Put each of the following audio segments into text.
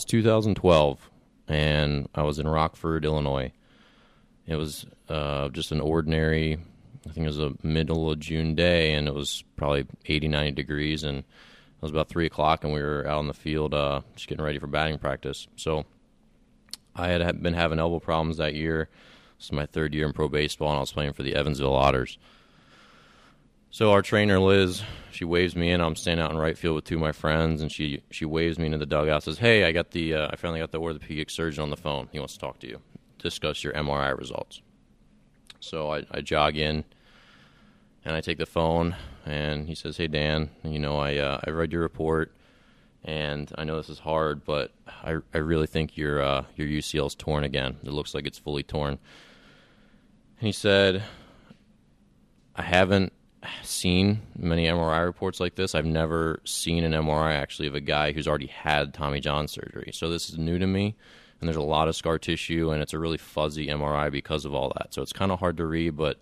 Was 2012, and I was in Rockford, Illinois. It was uh, just an ordinary, I think it was a middle of June day, and it was probably 80, 90 degrees, and it was about 3 o'clock, and we were out on the field uh, just getting ready for batting practice. So I had been having elbow problems that year. This is my third year in pro baseball, and I was playing for the Evansville Otters. So our trainer Liz, she waves me in. I'm standing out in right field with two of my friends, and she she waves me into the dugout. Says, "Hey, I got the uh, I finally got the orthopedic surgeon on the phone. He wants to talk to you, discuss your MRI results." So I, I jog in, and I take the phone, and he says, "Hey Dan, you know I uh, I read your report, and I know this is hard, but I I really think your uh, your UCL is torn again. It looks like it's fully torn." And he said, "I haven't." Seen many MRI reports like this. I've never seen an MRI actually of a guy who's already had Tommy John surgery. So this is new to me, and there's a lot of scar tissue, and it's a really fuzzy MRI because of all that. So it's kind of hard to read, but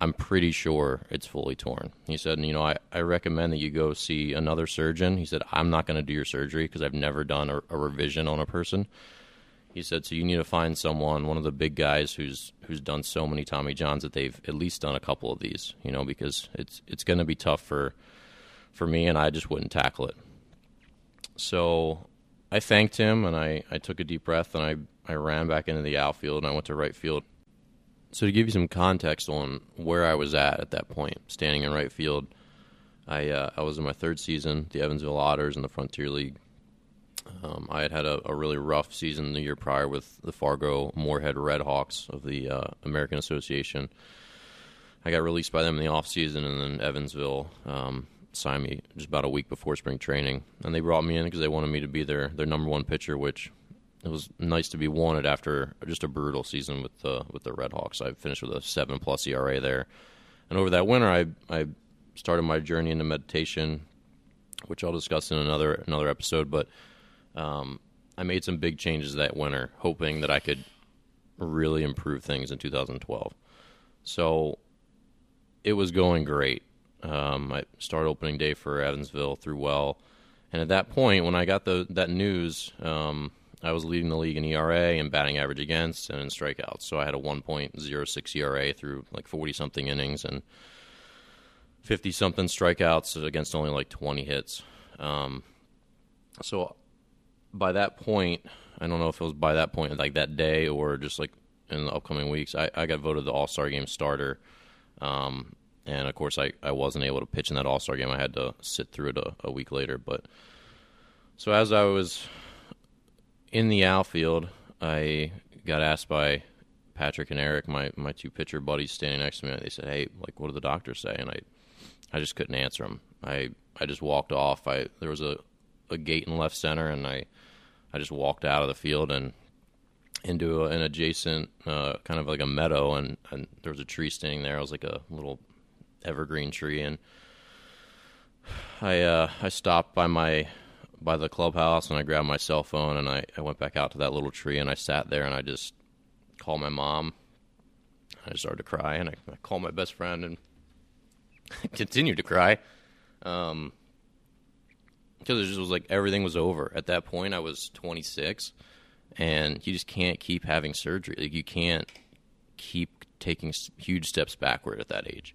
I'm pretty sure it's fully torn. He said, you know, I, I recommend that you go see another surgeon. He said, I'm not going to do your surgery because I've never done a, a revision on a person. He said, "So you need to find someone, one of the big guys who's who's done so many Tommy Johns that they've at least done a couple of these, you know, because it's it's going to be tough for for me, and I just wouldn't tackle it." So I thanked him, and I I took a deep breath, and I I ran back into the outfield, and I went to right field. So to give you some context on where I was at at that point, standing in right field, I uh, I was in my third season, the Evansville Otters in the Frontier League um, I had had a, a, really rough season the year prior with the Fargo Moorhead Redhawks of the uh, American Association. I got released by them in the off season, and then Evansville um, signed me just about a week before spring training, and they brought me in because they wanted me to be their their number one pitcher, which it was nice to be wanted after just a brutal season with the with the Redhawks. I finished with a seven plus ERA there, and over that winter, I I started my journey into meditation, which I'll discuss in another another episode, but um, I made some big changes that winter, hoping that I could really improve things in 2012. So it was going great. Um, I started opening day for Evansville through well, and at that point, when I got the that news, um, I was leading the league in ERA and batting average against and in strikeouts. So I had a 1.06 ERA through like 40 something innings and 50 something strikeouts against only like 20 hits. Um, so by that point, I don't know if it was by that point, like that day, or just like in the upcoming weeks, I, I got voted the All Star Game starter. Um, and of course, I, I wasn't able to pitch in that All Star game. I had to sit through it a, a, week later. But so as I was in the outfield, I got asked by Patrick and Eric, my my two pitcher buddies, standing next to me. They said, "Hey, like, what did the doctors say?" And I I just couldn't answer them. I I just walked off. I there was a a gate in left center, and I I just walked out of the field and into a, an adjacent uh, kind of like a meadow, and, and there was a tree standing there. It was like a little evergreen tree, and I uh, I stopped by my by the clubhouse and I grabbed my cell phone and I, I went back out to that little tree and I sat there and I just called my mom. I started to cry and I, I called my best friend and continued to cry. Um, because it just was like everything was over at that point. I was 26, and you just can't keep having surgery. Like you can't keep taking huge steps backward at that age.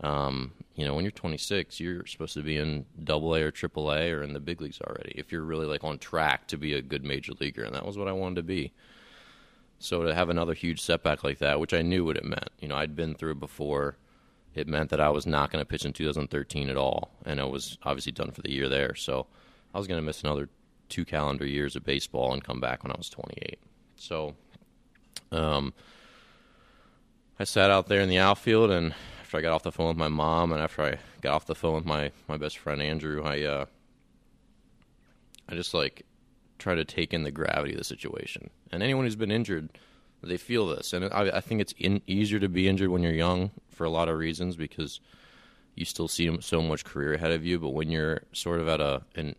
Um, you know, when you're 26, you're supposed to be in Double A or Triple A or in the big leagues already. If you're really like on track to be a good major leaguer, and that was what I wanted to be. So to have another huge setback like that, which I knew what it meant. You know, I'd been through it before it meant that I was not going to pitch in 2013 at all, and I was obviously done for the year there. So I was going to miss another two calendar years of baseball and come back when I was 28. So, um, I sat out there in the outfield, and after I got off the phone with my mom, and after I got off the phone with my my best friend Andrew, I uh, I just like try to take in the gravity of the situation. And anyone who's been injured they feel this, and I, I think it's in, easier to be injured when you're young for a lot of reasons because you still see so much career ahead of you. But when you're sort of at a an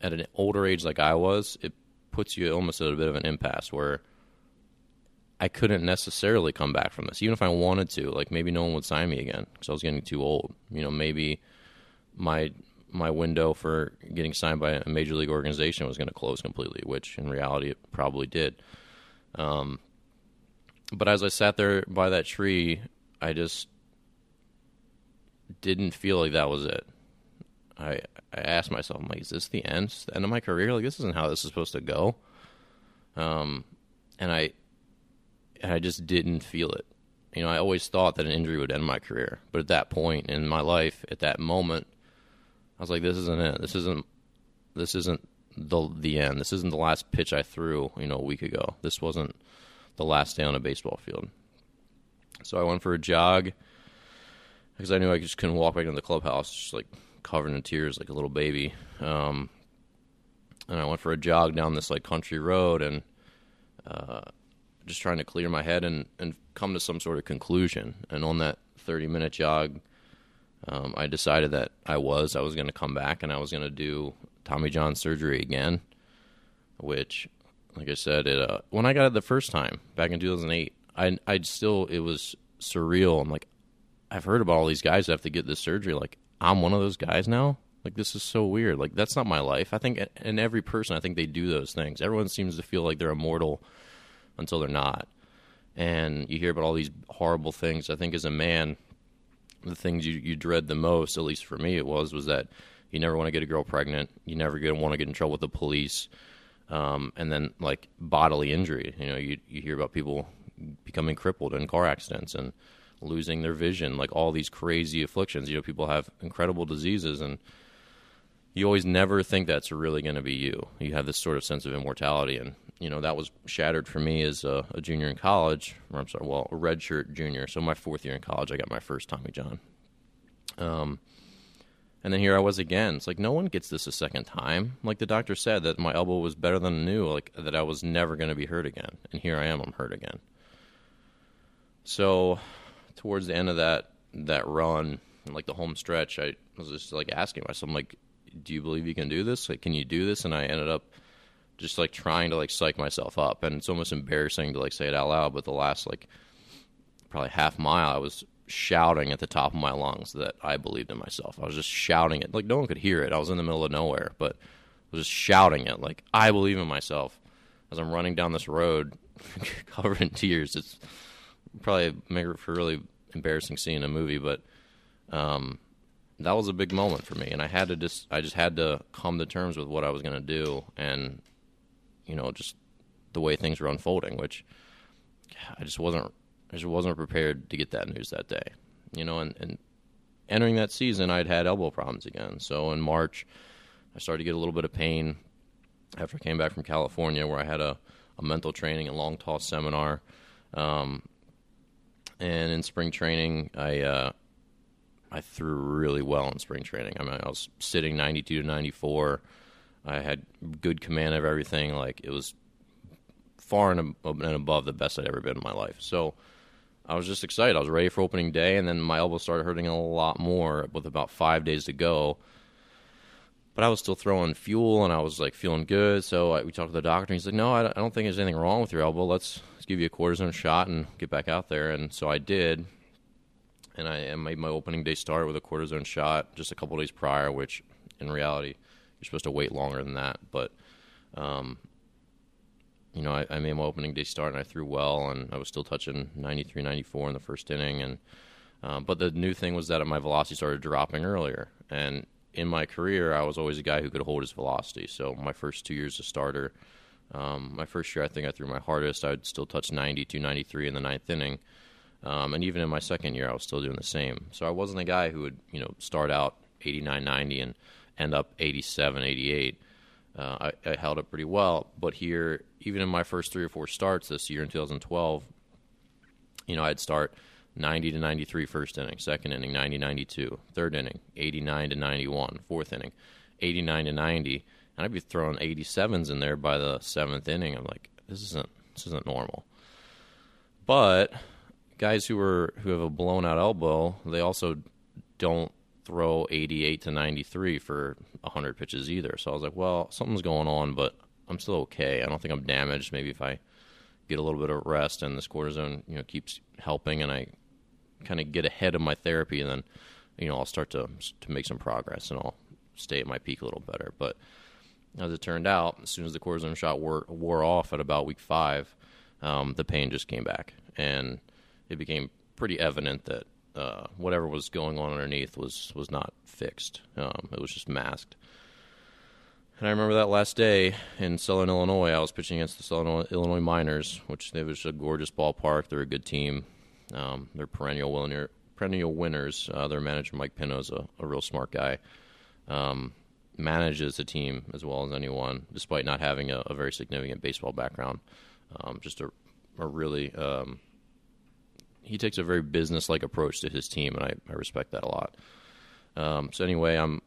at an older age like I was, it puts you almost at a bit of an impasse where I couldn't necessarily come back from this, even if I wanted to. Like maybe no one would sign me again because I was getting too old. You know, maybe my my window for getting signed by a major league organization was going to close completely, which in reality it probably did. Um, but as I sat there by that tree, I just didn't feel like that was it. I I asked myself, I'm like, is this the end? the end of my career? Like this isn't how this is supposed to go. Um, and I and I just didn't feel it. You know, I always thought that an injury would end my career, but at that point in my life, at that moment, I was like, this isn't it. This isn't. This isn't the the end. This isn't the last pitch I threw. You know, a week ago. This wasn't the last day on a baseball field. So I went for a jog because I knew I just couldn't walk back into the clubhouse, just like covered in tears, like a little baby. Um, and I went for a jog down this like country road and uh, just trying to clear my head and, and come to some sort of conclusion. And on that 30 minute jog, um, I decided that I was I was going to come back and I was going to do Tommy John surgery again, which, like I said, it uh, when I got it the first time back in 2008, I I still it was surreal. I'm like, I've heard about all these guys that have to get this surgery. Like, I'm one of those guys now. Like, this is so weird. Like, that's not my life. I think, in every person, I think they do those things. Everyone seems to feel like they're immortal until they're not. And you hear about all these horrible things. I think as a man, the things you, you dread the most, at least for me, it was was that you never want to get a girl pregnant. You never want to get in trouble with the police. Um, and then like bodily injury. You know, you you hear about people becoming crippled in car accidents and losing their vision, like all these crazy afflictions. You know, people have incredible diseases, and you always never think that's really going to be you. You have this sort of sense of immortality, and you know that was shattered for me as a, a junior in college. Or I'm sorry, well, a redshirt junior. So my fourth year in college, I got my first Tommy John. Um, and then here I was again. It's like no one gets this a second time. Like the doctor said that my elbow was better than I knew, like that I was never going to be hurt again. And here I am, I'm hurt again. So, towards the end of that that run, like the home stretch, I was just like asking myself, I'm like, do you believe you can do this? Like, can you do this? And I ended up just like trying to like psych myself up, and it's almost embarrassing to like say it out loud. But the last like probably half mile, I was shouting at the top of my lungs that I believed in myself. I was just shouting it like no one could hear it. I was in the middle of nowhere, but I was just shouting it like I believe in myself as I'm running down this road covered in tears. It's probably make for a really embarrassing scene in a movie, but um, that was a big moment for me, and I had to just I just had to come to terms with what I was going to do, and you know, just the way things were unfolding, which I just wasn't I just wasn't prepared to get that news that day. You know, and, and entering that season, I'd had elbow problems again. So in March, I started to get a little bit of pain after I came back from California, where I had a, a mental training and long toss seminar. Um, and in spring training, I uh, I threw really well in spring training. I mean, I was sitting 92 to 94. I had good command of everything. Like it was far and, above the best I'd ever been in my life. So I was just excited. I was ready for opening day, and then my elbow started hurting a lot more with about five days to go. But I was still throwing fuel, and I was like feeling good. So I, we talked to the doctor, and he's like, "No, I don't think there's anything wrong with your elbow. Let's, let's give you a cortisone shot and get back out there." And so I did, and I made my opening day start with a cortisone shot just a couple days prior, which in reality you're supposed to wait longer than that. But, um, you know, I, I, made my opening day start and I threw well, and I was still touching 93, 94 in the first inning. And um, but the new thing was that my velocity started dropping earlier, and in my career, I was always a guy who could hold his velocity. So my first two years as a starter, um, my first year, I think I threw my hardest. I'd still touch 92, 93 in the ninth inning. Um, and even in my second year, I was still doing the same. So I wasn't a guy who would, you know, start out 89, 90 and end up 87, 88. Uh, I, I, held up pretty well. But here, even in my first three or four starts this year in 2012, you know, I'd start 90 to 93 first inning, second inning 90 92, third inning 89 to 91, fourth inning 89 to 90, and I'd be throwing 87s in there by the seventh inning. I'm like, this isn't this isn't normal. But guys who are who have a blown out elbow, they also don't throw 88 to 93 for 100 pitches either. So I was like, well, something's going on, but I'm still okay. I don't think I'm damaged. Maybe if I get a little bit of rest and this cortisone, you know, keeps helping and I kind of get ahead of my therapy then, you know, I'll start to to make some progress and I'll stay at my peak a little better. But as it turned out, as soon as the cortisone shot wore, wore off at about week five, um, the pain just came back, and it became pretty evident that uh, whatever was going on underneath was was not fixed. Um, it was just masked. And I remember that last day in Southern Illinois, I was pitching against the Southern Illinois Miners, which they was a gorgeous ballpark. They're a good team. Um, they're perennial winner, perennial winners. Uh, their manager Mike Pinto's a, a real smart guy. Um, manages the team as well as anyone, despite not having a, a very significant baseball background. Um, just a, a really um, he takes a very business-like approach to his team, and I, I respect that a lot. Um, so anyway, I'm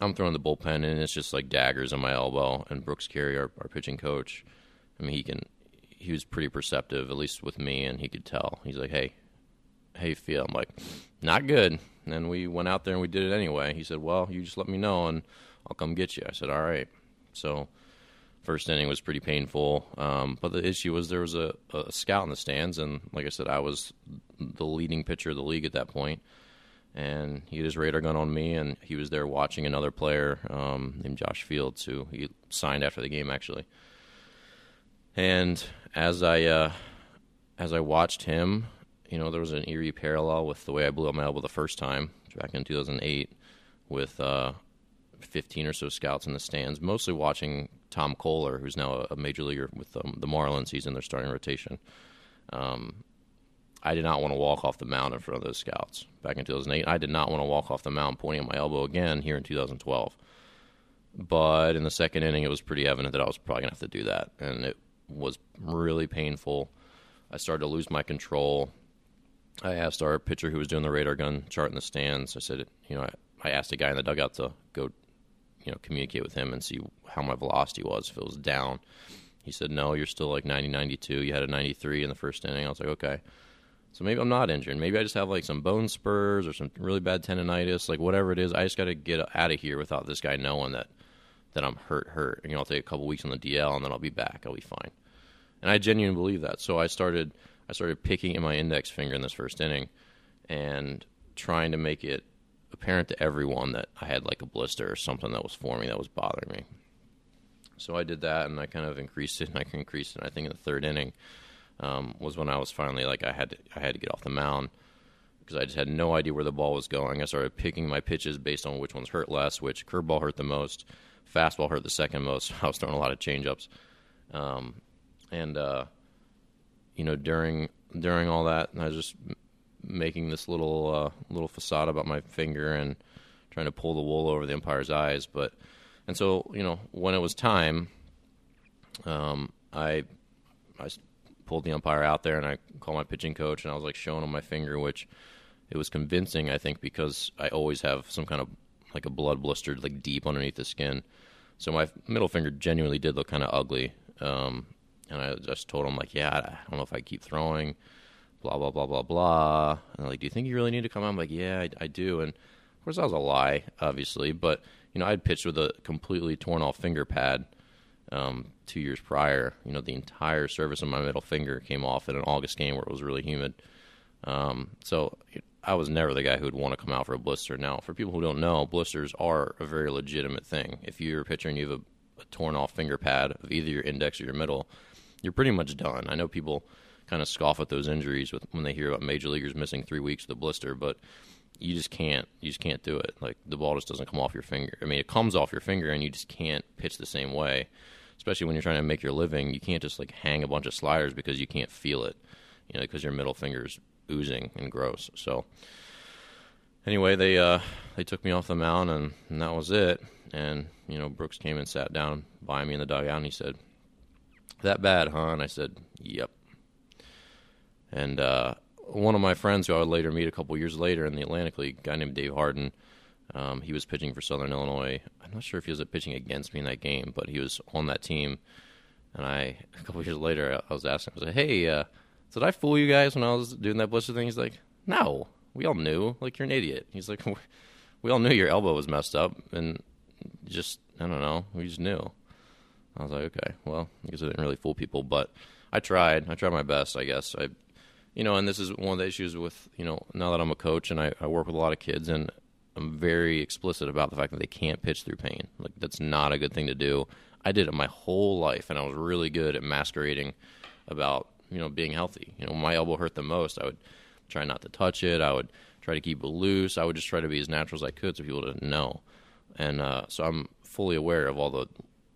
I'm throwing the bullpen, and it's just like daggers on my elbow. And Brooks Carey, our, our pitching coach, I mean, he can he was pretty perceptive, at least with me, and he could tell. He's like, "Hey, how you feel?" I'm like, "Not good." And we went out there and we did it anyway. He said, "Well, you just let me know, and I'll come get you." I said, "All right." So first inning was pretty painful. Um, but the issue was there was a, a, scout in the stands, and like I said, I was the leading pitcher of the league at that point. And he had his radar gun on me, and he was there watching another player um, named Josh Fields, who he signed after the game actually. And as I uh, as I watched him, you know, there was an eerie parallel with the way I blew up my elbow the first time back in 2008, with uh, 15 or so scouts in the stands, mostly watching Tom Koehler, who's now a major leaguer with um, the Marlins. He's in their starting rotation. Um, I did not want to walk off the mound in front of those scouts back in 2008. I did not want to walk off the mound pointing at my elbow again here in 2012. But in the second inning, it was pretty evident that I was probably going to have to do that. And it was really painful. I started to lose my control. I asked our pitcher who was doing the radar gun chart in the stands, I said, you know, I, I asked a guy in the dugout to go you know communicate with him and see how my velocity was if it was down. He said, "No, you're still like 90, 92. You had a 93 in the first inning." I was like, "Okay." So maybe I'm not injured. Maybe I just have like some bone spurs or some really bad tendonitis, like whatever it is. I just got to get out of here without this guy knowing that that I'm hurt, hurt. You know, I'll take a couple weeks on the DL and then I'll be back. I'll be fine. And I genuinely believe that. So I started I started picking at my index finger in this first inning and trying to make it apparent to everyone that I had like a blister or something that was forming that was bothering me. So I did that, and I kind of increased it, and I increased it. I think in the third inning um, was when I was finally like I had to, I had to get off the mound because I just had no idea where the ball was going. I started picking my pitches based on which ones hurt less, which curveball hurt the most, fastball hurt the second most. I was throwing a lot of changeups, um, and uh, you know during during all that, I was just making this little uh, little facade about my finger and trying to pull the wool over the umpire's eyes. But and so you know when it was time, um, I I pulled the umpire out there and I called my pitching coach and I was like showing him my finger, which it was convincing I think because I always have some kind of like a blood blister like deep underneath the skin. So my middle finger genuinely did look kind of ugly. Um, and I just told him like, yeah, I don't know if I keep throwing blah blah blah blah blah. And like, do you think you really need to come out? I'm like, yeah, I, I do. And of course, that was a lie, obviously. But you know, I'd pitched with a completely torn off finger pad um, two years prior. You know, the entire surface of my middle finger came off in an August game where it was really humid. Um, so I was never the guy who would want to come out for a blister. Now, for people who don't know, blisters are a very legitimate thing. If you're a pitcher and you have a, a torn off finger pad of either your index or your middle, you're pretty much done. I know people kind of scoff at those injuries with when they hear about major leaguers missing three weeks with a blister, but you just can't you just can't do it. Like the ball just doesn't come off your finger. I mean, it comes off your finger, and you just can't pitch the same way. Especially when you're trying to make your living, you can't just like hang a bunch of sliders because you can't feel it, you know, because your middle finger's oozing and gross. So anyway, they uh, they took me off the mound, and, and that was it. And you know, Brooks came and sat down by me in the dugout, and he said, "That bad, huh?" And I said, "Yep." And uh, one of my friends, who I would later meet a couple years later in the Atlantic League, a guy named Dave Harden, um, he was pitching for Southern Illinois. I'm not sure if he was pitching against me in that game, but he was on that team. And I, a couple years later, I was asking, I was like, "Hey, uh, did I fool you guys when I was doing that blister thing?" He's like, "No, we all knew. Like you're an idiot." He's like, "We all knew your elbow was messed up, and just I don't know, we just knew." I was like, "Okay, well, I guess I didn't really fool people, but I tried. I tried my best. I guess I you know, and this is one of the issues with you know now that I'm a coach and I, I work with a lot of kids, and I'm very explicit about the fact that they can't pitch through pain. Like that's not a good thing to do. I did it my whole life, and I was really good at masquerading about you know being healthy. You know, my elbow hurt the most, I would try not to touch it. I would try to keep it loose. I would just try to be as natural as I could so people didn't know. And uh, so I'm fully aware of all the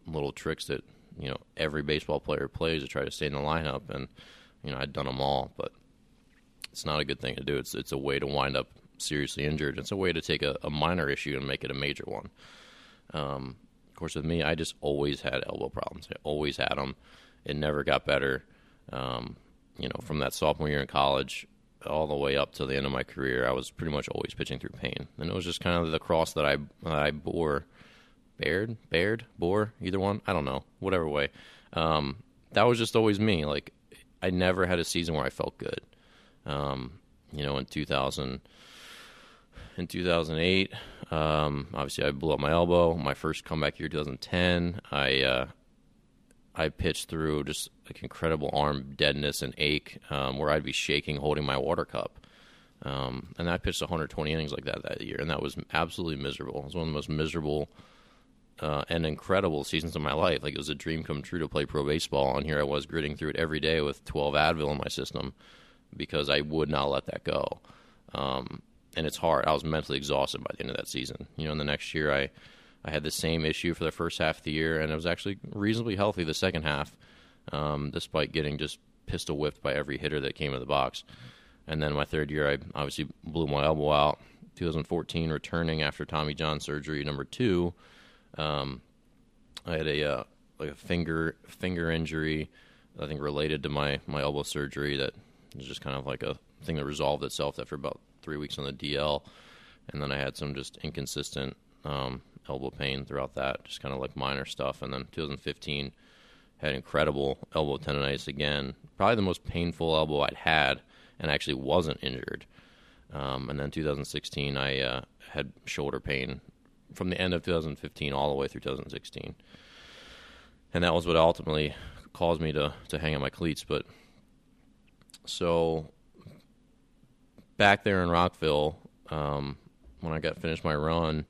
little tricks that you know every baseball player plays to try to stay in the lineup, and you know I'd done them all, but it's not a good thing to do. It's it's a way to wind up seriously injured. It's a way to take a, a minor issue and make it a major one. Um, of course, with me, I just always had elbow problems. I always had them. It never got better. Um, you know, from that sophomore year in college all the way up to the end of my career, I was pretty much always pitching through pain, and it was just kind of the cross that I that I bore, bared, bared, bore, either one. I don't know, whatever way. Um, that was just always me. Like I never had a season where I felt good. Um, you know, in 2000, in 2008, um, obviously I blew up my elbow. My first comeback year, 2010, I uh, I pitched through just like incredible arm deadness and ache, um, where I'd be shaking holding my water cup. Um, and I pitched 120 innings like that that year, and that was absolutely miserable. It was one of the most miserable uh, and incredible seasons of my life. Like it was a dream come true to play pro baseball, and here I was gritting through it every day with 12 Advil in my system because I would not let that go. Um, and it's hard. I was mentally exhausted by the end of that season. You know, in the next year, I I had the same issue for the first half of the year, and I was actually reasonably healthy the second half, um, despite getting just pistol whipped by every hitter that came in the box. And then my third year, I obviously blew my elbow out. 2014, returning after Tommy John surgery number two, um, I had a uh, like a finger finger injury, I think related to my my elbow surgery that was just kind of like a thing that resolved itself after about three weeks on the DL, and then I had some just inconsistent um, elbow pain throughout that, just kind of like minor stuff. And then 2015 had incredible elbow tendonitis again, probably the most painful elbow I'd had, and actually wasn't injured. Um, and then 2016, I uh, had shoulder pain from the end of 2015 all the way through 2016, and that was what ultimately caused me to to hang on my cleats. But so back there in Rockville, um, when I got finished my run,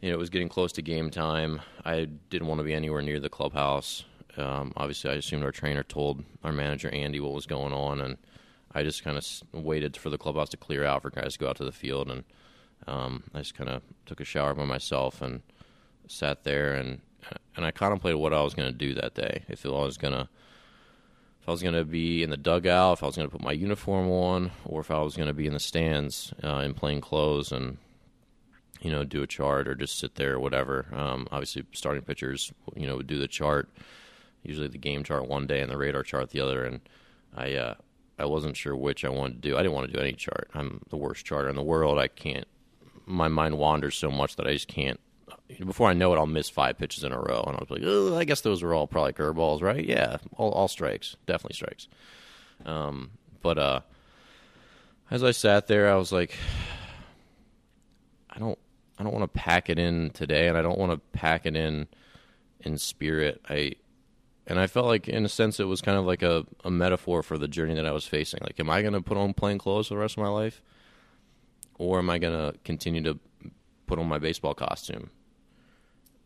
you know, it was getting close to game time. I didn't want to be anywhere near the clubhouse. Um, obviously, I assumed our trainer told our manager Andy what was going on, and I just kind of waited for the clubhouse to clear out for guys to go out to the field, and um, I just kind of took a shower by myself and sat there and and I contemplated what I was going to do that day. If I was going to if I was going to be in the dugout, if I was going to put my uniform on, or if I was going to be in the stands uh, in plain clothes and you know do a chart or just sit there or whatever. Um, obviously, starting pitchers you know would do the chart, usually the game chart one day and the radar chart the other, and I uh, I wasn't sure which I wanted to do. I didn't want to do any chart. I'm the worst charter in the world. I can't. My mind wanders so much that I just can't before I know it, I'll miss five pitches in a row, and I was like, I guess those were all probably curveballs, right? Yeah, all, all strikes, definitely strikes. Um, but uh, as I sat there, I was like, I don't, I don't want to pack it in today, and I don't want to pack it in in spirit. I, and I felt like, in a sense, it was kind of like a, a metaphor for the journey that I was facing. Like, am I going to put on plain clothes for the rest of my life, or am I going to continue to put on my baseball costume?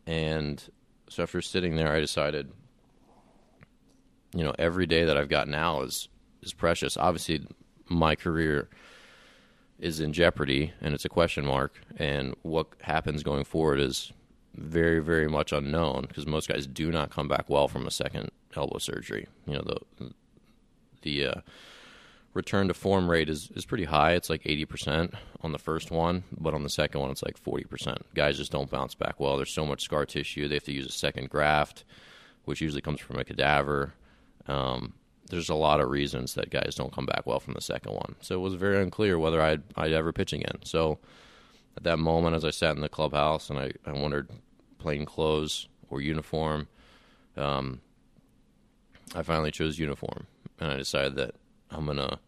And so after sitting there, I decided, you know, every day that I've got now is is precious. Obviously, my career is in jeopardy, and it's a question mark. And what happens going forward is very, very much unknown because most guys do not come back well from a second elbow surgery. You know, the the uh, return to form rate is, is pretty high. It's like 80% on the first one, but on the second one, it's like 40%. Guys just don't bounce back well. There's so much scar tissue. They have to use a second graft, which usually comes from a cadaver. Um, there's a lot of reasons that guys don't come back well from the second one. So it was very unclear whether I'd, I'd ever pitch again. So at that moment, as I sat in the clubhouse and I, I wondered plain clothes or uniform, um, I finally chose uniform. And I decided that I'm going to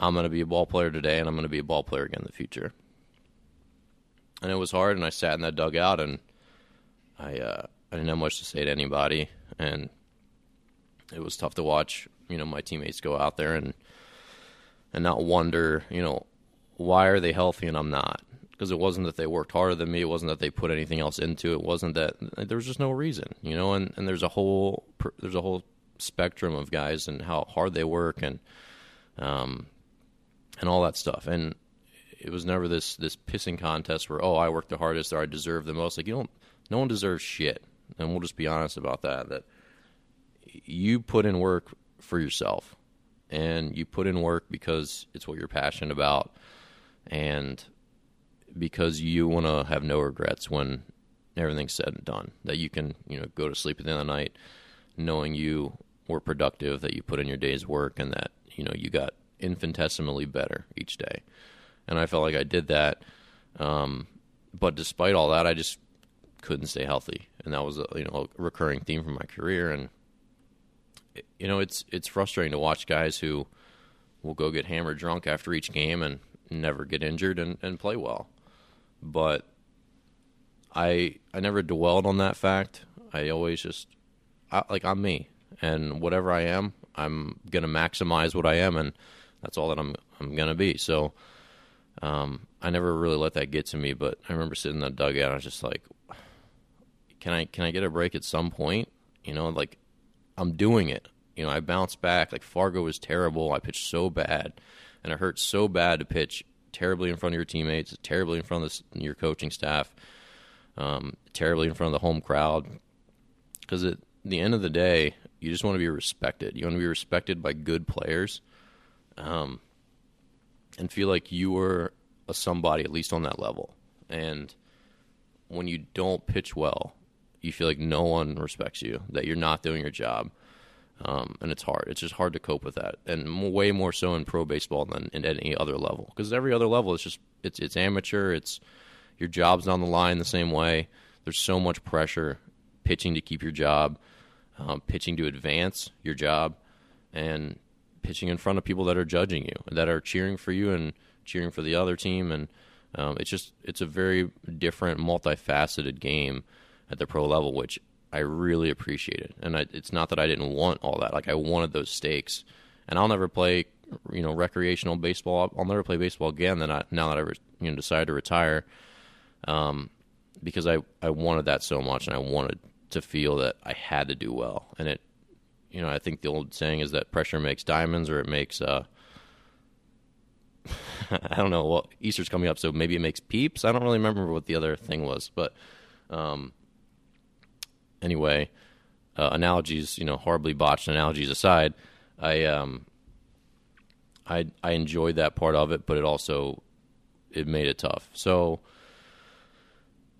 I'm going to be a ball player today and I'm going to be a ball player again in the future. And it was hard, and I sat in that dugout, and I uh, I didn't have much to say to anybody, and it was tough to watch, you know, my teammates go out there and and not wonder, you know, why are they healthy and I'm not? because it wasn't that they worked harder than me. It wasn't that they put anything else into it. it wasn't that there was just no reason, you know. And, and there's a whole there's a whole spectrum of guys and how hard they work and um and all that stuff. And it was never this this pissing contest where oh I worked the hardest or I deserve the most. Like you don't, no one deserves shit. And we'll just be honest about that. That you put in work for yourself, and you put in work because it's what you're passionate about, and because you want to have no regrets when everything's said and done. That you can, you know, go to sleep at the end of the night knowing you were productive, that you put in your day's work, and that you know you got infinitesimally better each day. And I felt like I did that. Um, but despite all that, I just couldn't stay healthy, and that was a you know a recurring theme from my career. And you know, it's it's frustrating to watch guys who will go get hammered drunk after each game and never get injured and, and play well but I I never dwelled on that fact. I always just I, like I'm me, and whatever I am, I'm gonna maximize what I am, and that's all that I'm I'm gonna be. So um, I never really let that get to me. But I remember sitting in that dugout, I was just like, can I can I get a break at some point? You know, like I'm doing it. You know, I bounced back. Like Fargo was terrible. I pitched so bad, and it hurt so bad to pitch terribly in front of your teammates, terribly in front of the, your coaching staff, um, terribly in front of the home crowd. Because at the end of the day, you just want to be respected. You want to be respected by good players, um, and feel like you were a somebody at least on that level. And when you don't pitch well, you feel like no one respects you, that you're not doing your job. Um, and it's hard. It's just hard to cope with that, and way more so in pro baseball than in any other level. Because every other level, it's just it's it's amateur. It's your job's on the line the same way. There's so much pressure, pitching to keep your job, um, pitching to advance your job, and pitching in front of people that are judging you, that are cheering for you and cheering for the other team, and um, it's just it's a very different, multifaceted game at the pro level, which I really appreciate it. And I, it's not that I didn't want all that. Like I wanted those stakes. And I'll never play, you know, recreational baseball. I'll never play baseball again. Then I, now that I you know decided to retire, um, because I I wanted that so much, and I wanted to feel that I had to do well. And it, you know, I think the old saying is that pressure makes diamonds, or it makes uh, I don't know. Well, Easter's coming up, so maybe it makes peeps. I don't really remember what the other thing was, but um, anyway, uh, analogies, you know, horribly botched analogies aside, I um, I I enjoyed that part of it, but it also it made it tough. So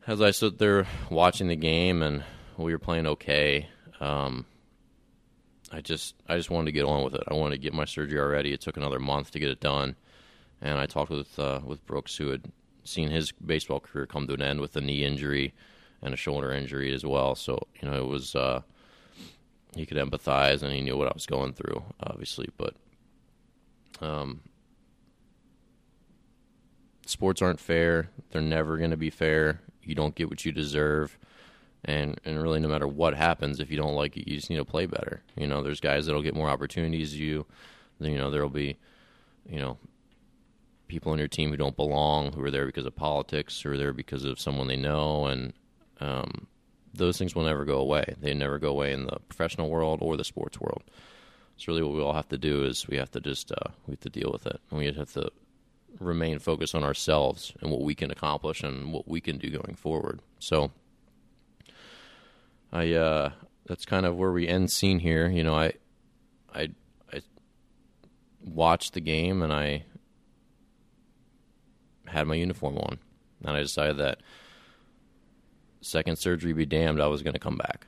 as I stood there watching the game and we were playing okay, um, I just I just wanted to get on with it. I wanted to get my surgery already. It took another month to get it done, and I talked with uh, with Brooks, who had seen his baseball career come to an end with a knee injury and a shoulder injury as well. So you know it was uh, he could empathize and he knew what I was going through, obviously. But um, sports aren't fair; they're never going to be fair. You don't get what you deserve. And and really, no matter what happens, if you don't like it, you just need to play better. You know, there's guys that'll get more opportunities. You, you know, there'll be, you know, people on your team who don't belong, who are there because of politics, or there because of someone they know, and um, those things will never go away. They never go away in the professional world or the sports world. So really, what we all have to do is we have to just uh, we have to deal with it, and we have to remain focused on ourselves and what we can accomplish and what we can do going forward. So, I uh, that's kind of where we end scene here. You know, I I I watched the game and I had my uniform on, and I decided that second surgery be damned, I was going to come back.